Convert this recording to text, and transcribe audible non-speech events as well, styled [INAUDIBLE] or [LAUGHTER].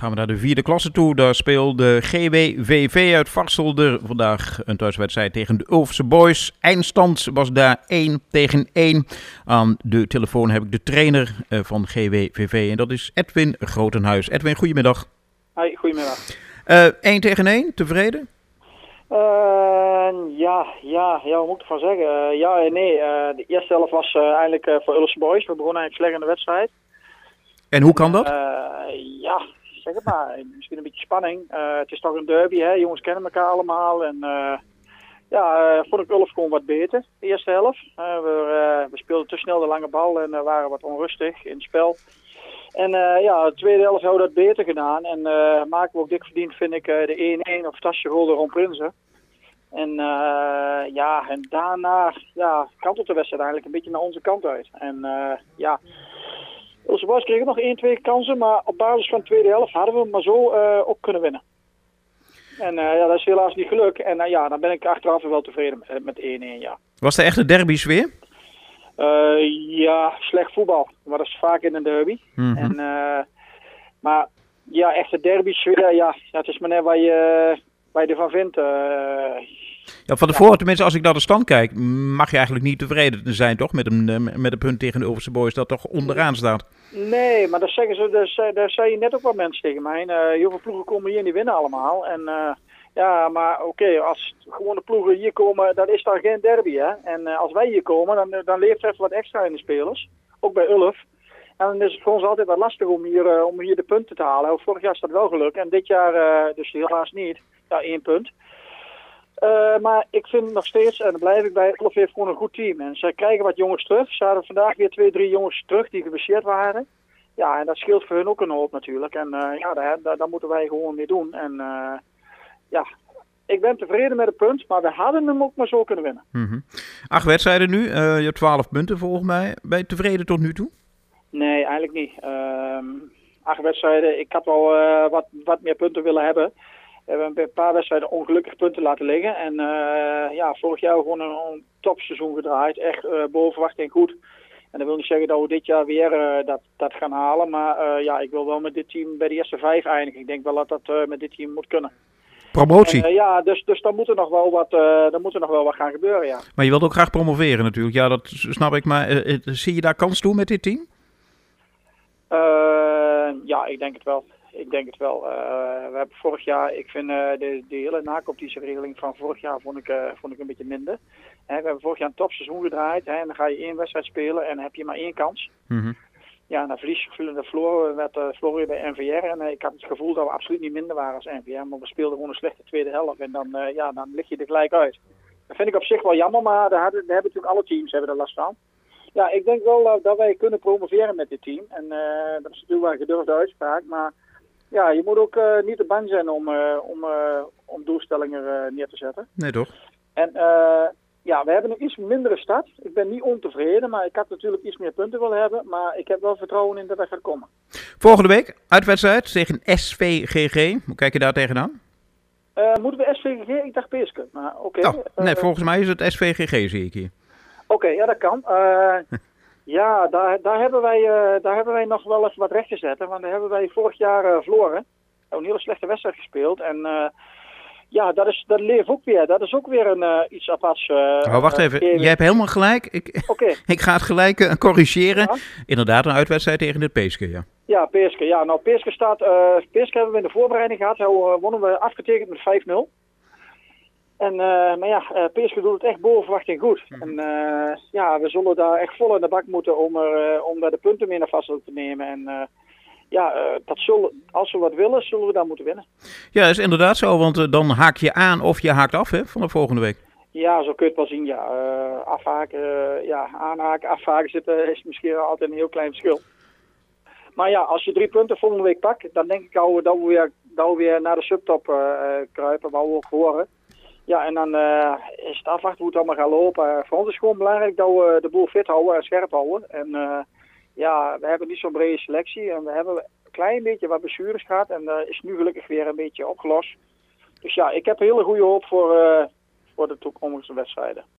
gaan we naar de vierde klasse toe. Daar speelde GWVV uit Varselde vandaag een thuiswedstrijd tegen de Ulfse Boys. Eindstand was daar 1 tegen 1. Aan de telefoon heb ik de trainer eh, van GWVV en dat is Edwin Grotenhuis. Edwin, goedemiddag. Hoi, goedemiddag. Uh, 1 tegen 1, tevreden? Uh, ja, ja, ja, wat moet ik ervan zeggen? Uh, ja en nee. De eerste helft was eigenlijk voor Ulfse Boys. We begonnen eigenlijk slecht in de wedstrijd. En hoe kan dat? ja, zeg het maar. Misschien een beetje spanning. het is toch een derby, hè. Jongens kennen elkaar allemaal. En ja, vond ik Ulf gewoon wat beter, de eerste helft. we, we speelden te snel de lange bal en waren wat onrustig in het spel. En uh, ja, de tweede helft hebben we dat beter gedaan. En uh, maken we ook dik verdiend, vind ik, uh, de 1-1 of fantastische goal door Ron Prinsen. En ja, en daarna ja, kantelt de wedstrijd eigenlijk een beetje naar onze kant uit. En ja, onze boys kregen nog 1, 2 kansen, maar op basis van de tweede helft hadden we hem maar zo ook kunnen winnen. En ja, dat is helaas niet geluk. En ja, dan ben ik achteraf wel tevreden met 1-1, ja. Was er echt een derby sfeer? Uh, ja, slecht voetbal. Maar dat is vaak in een derby. En, uh, maar ja, echte derby sfeer, ja, het is maar net waar je, waar je ervan vindt. Uh, ja, van tevoren, ja. tenminste als ik naar de stand kijk, mag je eigenlijk niet tevreden zijn toch met een, met een punt tegen de Ulverse Boys dat toch onderaan staat. Nee, maar dat zeggen ze, daar, daar zei je net ook wat mensen tegen mij. heel veel ploegen komen hier en die winnen allemaal. En ja, maar oké, als gewone ploegen hier komen, dan is daar geen derby. Hè? En uh, als wij hier komen, dan, dan leeft er even wat extra in de spelers. Ook bij Ulf. En dan is het voor ons altijd wat lastig om hier, uh, om hier de punten te halen. Vorig jaar is dat wel gelukt. En dit jaar uh, dus helaas niet. Ja, één punt. Maar ik vind nog steeds, en dan blijf ik bij, Ulf heeft gewoon een goed team. En ze krijgen wat jongens terug. Ze hadden vandaag weer twee, drie jongens terug die geblesseerd waren. Ja, en dat scheelt voor hun ook een hoop natuurlijk. En ja, daar, daar, daar, moeten wij gewoon mee doen. En ja, ik ben tevreden met het punt, maar we hadden hem ook maar zo kunnen winnen. Mm -hmm. Acht wedstrijden nu, je hebt twaalf punten volgens mij. Ben je tevreden tot nu toe? Nee, eigenlijk niet. Uh, acht wedstrijden, ik had wel wat, wat meer punten willen hebben. We hebben een paar wedstrijden ongelukkig punten laten liggen. En uh, ja, vorig jaar gewoon een, topseizoen gedraaid. Echt boven verwachting goed. En dat wil niet zeggen dat we dit jaar weer dat, dat gaan halen. Maar ja, ik wil wel met dit team bij de eerste vijf eindigen. Ik denk wel dat dat met dit team moet kunnen. Promotie? Uh, ja, dus, dus dan moet er nog wel wat, uh, dan moet er nog wel wat gaan gebeuren, ja. Maar je wilt ook graag promoveren natuurlijk. Ja, dat snap ik. Maar uh, zie je daar kans toe met dit team? ja, ik denk het wel. Ik denk het wel. we hebben vorig jaar, ik vind de, de hele nacompetitieregeling van vorig jaar vond ik, vond ik een beetje minder. Hè, we hebben vorig jaar een topseizoen gedraaid. Hè, en dan ga je één wedstrijd spelen en dan heb je maar één kans. Mm -hmm. Ja, na verlies de verloren werd uh, bij NVR. En uh, ik had het gevoel dat we absoluut niet minder waren als NVR. Maar we speelden gewoon een slechte tweede helft. En dan, uh, ja, dan lig je er gelijk uit. Dat vind ik op zich wel jammer, maar daar, hadden, daar hebben natuurlijk alle teams hebben er last van. Ja, ik denk wel dat wij kunnen promoveren met dit team. En dat is natuurlijk wel een gedurfde uitspraak. Maar ja, je moet ook niet te bang zijn om, om, om doelstellingen neer te zetten. Nee, toch? En ja, we hebben een iets mindere start. Ik ben niet ontevreden, maar ik had natuurlijk iets meer punten willen hebben. Maar ik heb wel vertrouwen in dat dat gaat komen. Volgende week, uitwedstrijd tegen SVGG. Hoe kijk je daar tegenaan? Uh, moeten we SVGG? Ik dacht Peerske, maar oké. Okay. Oh, nee, uh, volgens mij is het SVGG, zie ik hier. Oké, okay, ja, dat kan. Uh, [LAUGHS] ja, daar, daar, hebben wij, daar hebben wij nog wel even wat recht te zetten. Want daar hebben wij vorig jaar verloren. We hebben een hele slechte wedstrijd gespeeld. En ja, dat, is, dat leeft ook weer. Dat is ook weer een, uh, iets aparts. Uh, oh, wacht even. Jij hebt helemaal gelijk. Ik, okay. [LAUGHS] ik ga het gelijk uh, corrigeren. Ja. Inderdaad, een uitwedstrijd tegen het Peeske, ja. Ja, Peeske. Ja, nou, Peeske staat... Peeske hebben we in de voorbereiding gehad. Daar wonnen we afgetekend met 5-0. En, maar ja, Peeske doet het echt boven verwachting goed. Mhm. En ja, we zullen daar echt vol in de bak moeten om, er, om daar de punten mee naar vast te nemen. En ja, uh, dat zullen, als we wat willen, zullen we dan moeten winnen. Ja, dat is inderdaad zo, want uh, dan haak je aan of je haakt af hè, van de volgende week. Ja, zo kun je het wel zien, ja. Uh, afhaken, ja, aanhaken, afhaken zitten [LAUGHS] is misschien altijd een heel klein verschil. Maar ja, als je drie punten volgende week pakt, dan denk ik al dat we weer, dat we weer naar de subtop kruipen, waar we ook horen. Ja, en dan is het afwachten hoe het allemaal gaat lopen. voor ons is het gewoon belangrijk dat we de boel fit houden en scherp houden. En ja, we hebben niet zo'n brede selectie en we hebben een klein beetje wat blessures gehad en dat is nu gelukkig weer een beetje opgelost. Dus ja, ik heb hele goede hoop voor, voor de toekomstige wedstrijden.